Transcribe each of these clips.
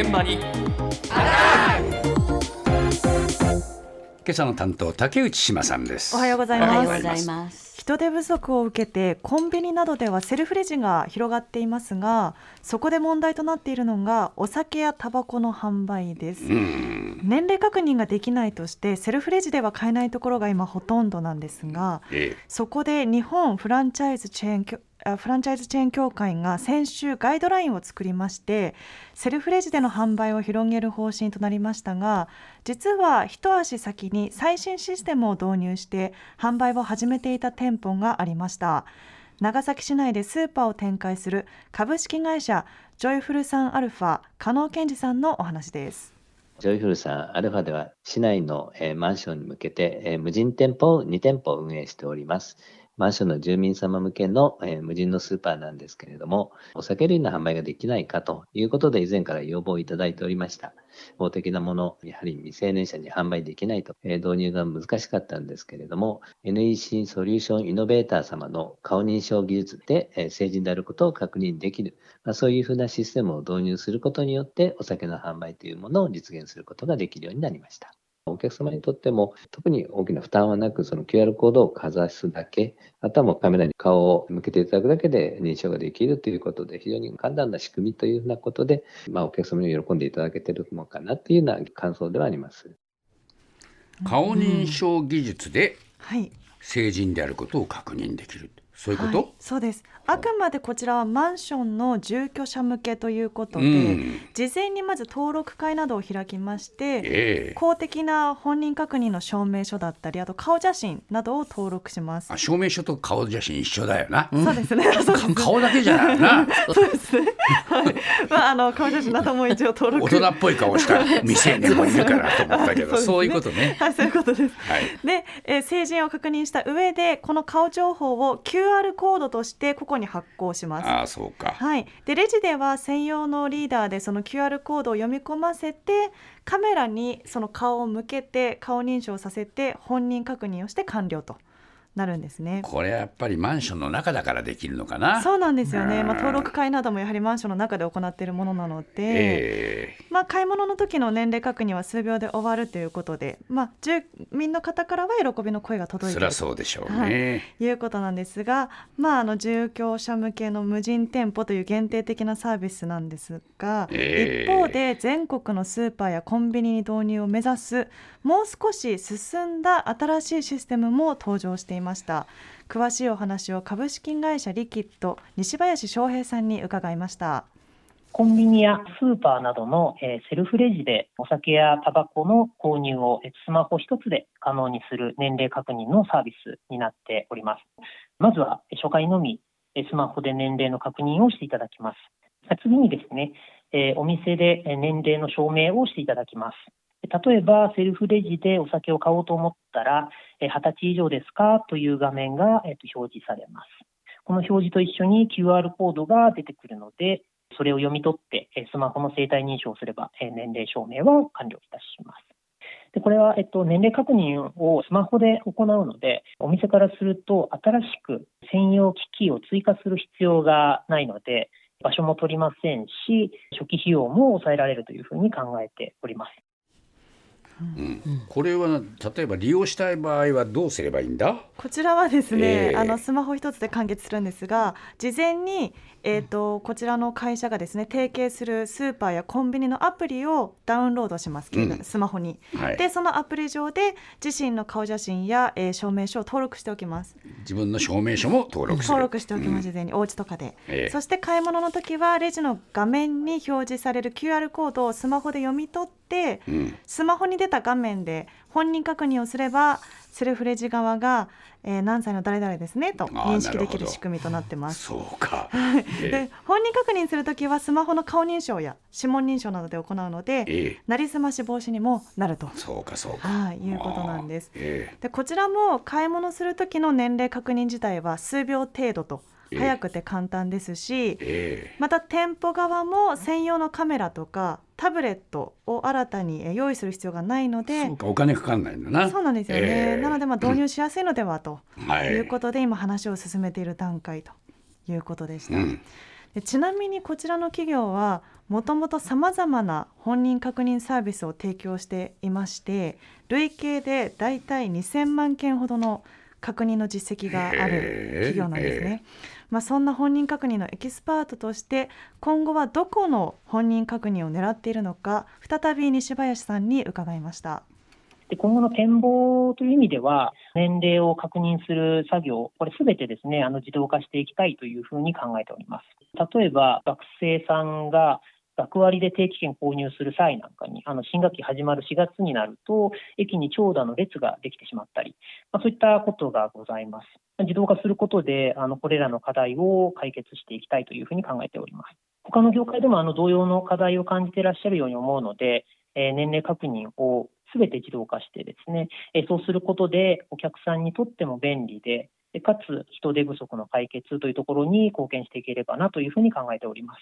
現場に。今朝の担当竹内島さんです。おはようございおはようます。ございます。人手不足を受けてコンビニなどではセルフレジが広がっていますがそこで問題となっているのがお酒やタバコの販売です。うん。年齢確認ができないとしてセルフレジでは買えないところが今ほとんどなんですがえそこで日本フランチャイズチェーンフランチャイズチェーン協会が先週ガイドラインを作りましてセルフレジでの販売を広げる方針となりましたが実は一足先に最新システムを導入して販売を始めていた店舗がありました長崎市内でスーパーを展開する株式会社ジョイフルサンアルファ加納健二さんのお話ですジョイフルサンアルファでは市内の、マンションに向けて、無人店舗を2店舗運営しております。マンションの住民様向けの、えー無人のスーパーなんですけれども、お酒類の販売ができないかということで以前から要望をいただいておりました。法的なもの、やはり未成年者に販売できないと、えー導入が難しかったんですけれども、NEC ソリューションイノベーター様の顔認証技術で、えー成人であることを確認できる、まあ、そういうふうなシステムを導入することによって、お酒の販売というものを実現することができるようになりました。お客様にとっても特に大きな負担はなく、その QR コードをかざすだけ、あとはもうカメラに顔を向けていただくだけで認証ができるということで、非常に簡単な仕組みというふうなことで、まあ、お客様に喜んでいただけているのかなというような感想ではあります。顔認証技術ではい成人であることを確認できるそういうこはいと、、そうですあくまでこちらはマンションの住居者向けということで、うん事前にまず登録会などを開きましてええ公的な本人確認の証明書だったりあと顔写真などを登録しますあ。証明書と顔写真一緒だよな、そうですね。そうですか顔だけじゃないな そうですね。はい。まああの顔写真なども一応登録。大人っぽい顔した未成年もいるからと思ったけどはいそういうことねはい、そういうことです。はいで、えー成人を確認した上でこの顔情報を QR コードとしてここに発行します。ああそうか。はい、でレジでは専用のリーダーでその QR コードを読み込ませてカメラにその顔を向けて顔認証させて本人確認をして完了となるんですね。これやっぱりマンションの中だからできるのかな。そうなんですよね、まあ、うん登録会などもやはりマンションの中で行っているものなので、ええまあ、買い物の時の年齢確認は数秒で終わるということで、まあ、住民の方からは喜びの声が届いている。そうでしょうね、ということなんですが、まあ、あの住居者向けの無人店舗という限定的なサービスなんですが、ええ。一方で全国のスーパーやコンビニに導入を目指すもう少し進んだ新しいシステムも登場していました。詳しいお話を株式会社リキッド西林翔平さんに伺いましたコンビニやスーパーなどのセルフレジでお酒やタバコの購入をスマホ一つで可能にする年齢確認のサービスになっております。まずは初回のみスマホで年齢の確認をしていただきます。次にですね、お店で年齢の証明をしていただきます。例えば、セルフレジでお酒を買おうと思ったら、20歳以上ですかという画面が、表示されます。この表示と一緒に QR コードが出てくるので、それを読み取って、えスマホの生体認証をすれば、え年齢証明は完了いたします。でこれは、えっと、年齢確認をスマホで行うので、お店からすると、新しく専用機器を追加する必要がないので、場所も取りませんし、初期費用も抑えられるというふうに考えております。うん。これは例えば利用したい場合はどうすればいいんだ？こちらはですね、ええ。あのスマホ一つで完結するんですが事前に、えー、とこちらの会社がですね提携するスーパーやコンビニのアプリをダウンロードします、うん。スマホに。はい。でそのアプリ上で自身の顔写真や、えー証明書を登録しておきます。自分の証明書も登録登録しておきます、事前に。お家とかで、ええ。そして買い物の時はレジの画面に表示される QR コードをスマホで読み取ってうんうん。スマホに出た画面で本人確認をすればセルフレジ側が、えー何歳の誰々ですねと認識できなる仕組みとなってます。そうか、えで本人確認するときはスマホの顔認証や指紋認証などで行うので、ええ。なりすまし防止にもなると、そうかそうか。はい、いうことなんです。えでこちらも買い物する時の年齢確認自体は数秒程度とええ早くて簡単ですし、ええ。また店舗側も専用のカメラとかタブレットを新たにえ用意する必要がないのえでお金かかんないんだな。そうなんですよね、ええ。なのでまあ導入しやすいのではとはい。いうことで今話を進めている段階ということでした。うん。でちなみにこちらの企業はもともとさまざまな本人確認サービスを提供していまして累計でだいたい2000万件ほどの確認の実績がある企業なんですね。まあ、そんな本人確認のエキスパートとして今後はどこの本人確認を狙っているのか再び西林さんに伺いました。で今後の展望という意味では、年齢を確認する作業、これすべてですね、あの自動化していきたいというふうに考えております。例えば、学生さんが学割で定期券購入する際なんかに、あの新学期始まる4月になると、駅に長蛇の列ができてしまったり、まあ、そういったことがございます。自動化することで、あのこれらの課題を解決していきたいというふうに考えております。他の業界でもあの同様の課題を感じていらっしゃるように思うので、えー、年齢確認をすべて自動化してですね、えそうすることでお客さんにとっても便利で、かつ人手不足の解決というところに貢献していければなというふうに考えております。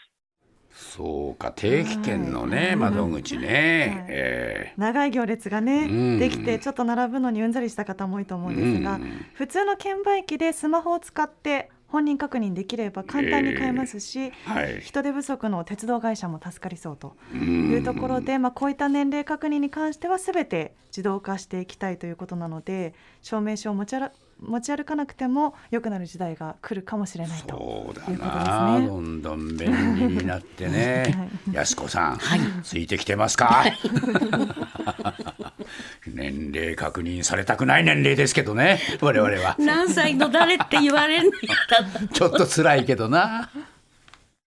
そうか定期券のね、はい、窓口ね、はい。えー、長い行列がね、うん、できてちょっと並ぶのにうんざりした方も多いと思うんですが、うん、普通の券売機でスマホを使って本人確認できれば簡単に買えますし、えーはい、人手不足の鉄道会社も助かりそうというところで、まあ、こういった年齢確認に関してはすべて自動化していきたいということなので証明書を持ち持ち歩かなくても良くなる時代が来るかもしれないと。いうことですね。どんどん便利になってね、はい、安子さん、はい、ついてきてますか？年齢確認されたくない年齢ですけどね我々は。何歳の誰って言われる ちょっと辛いけどな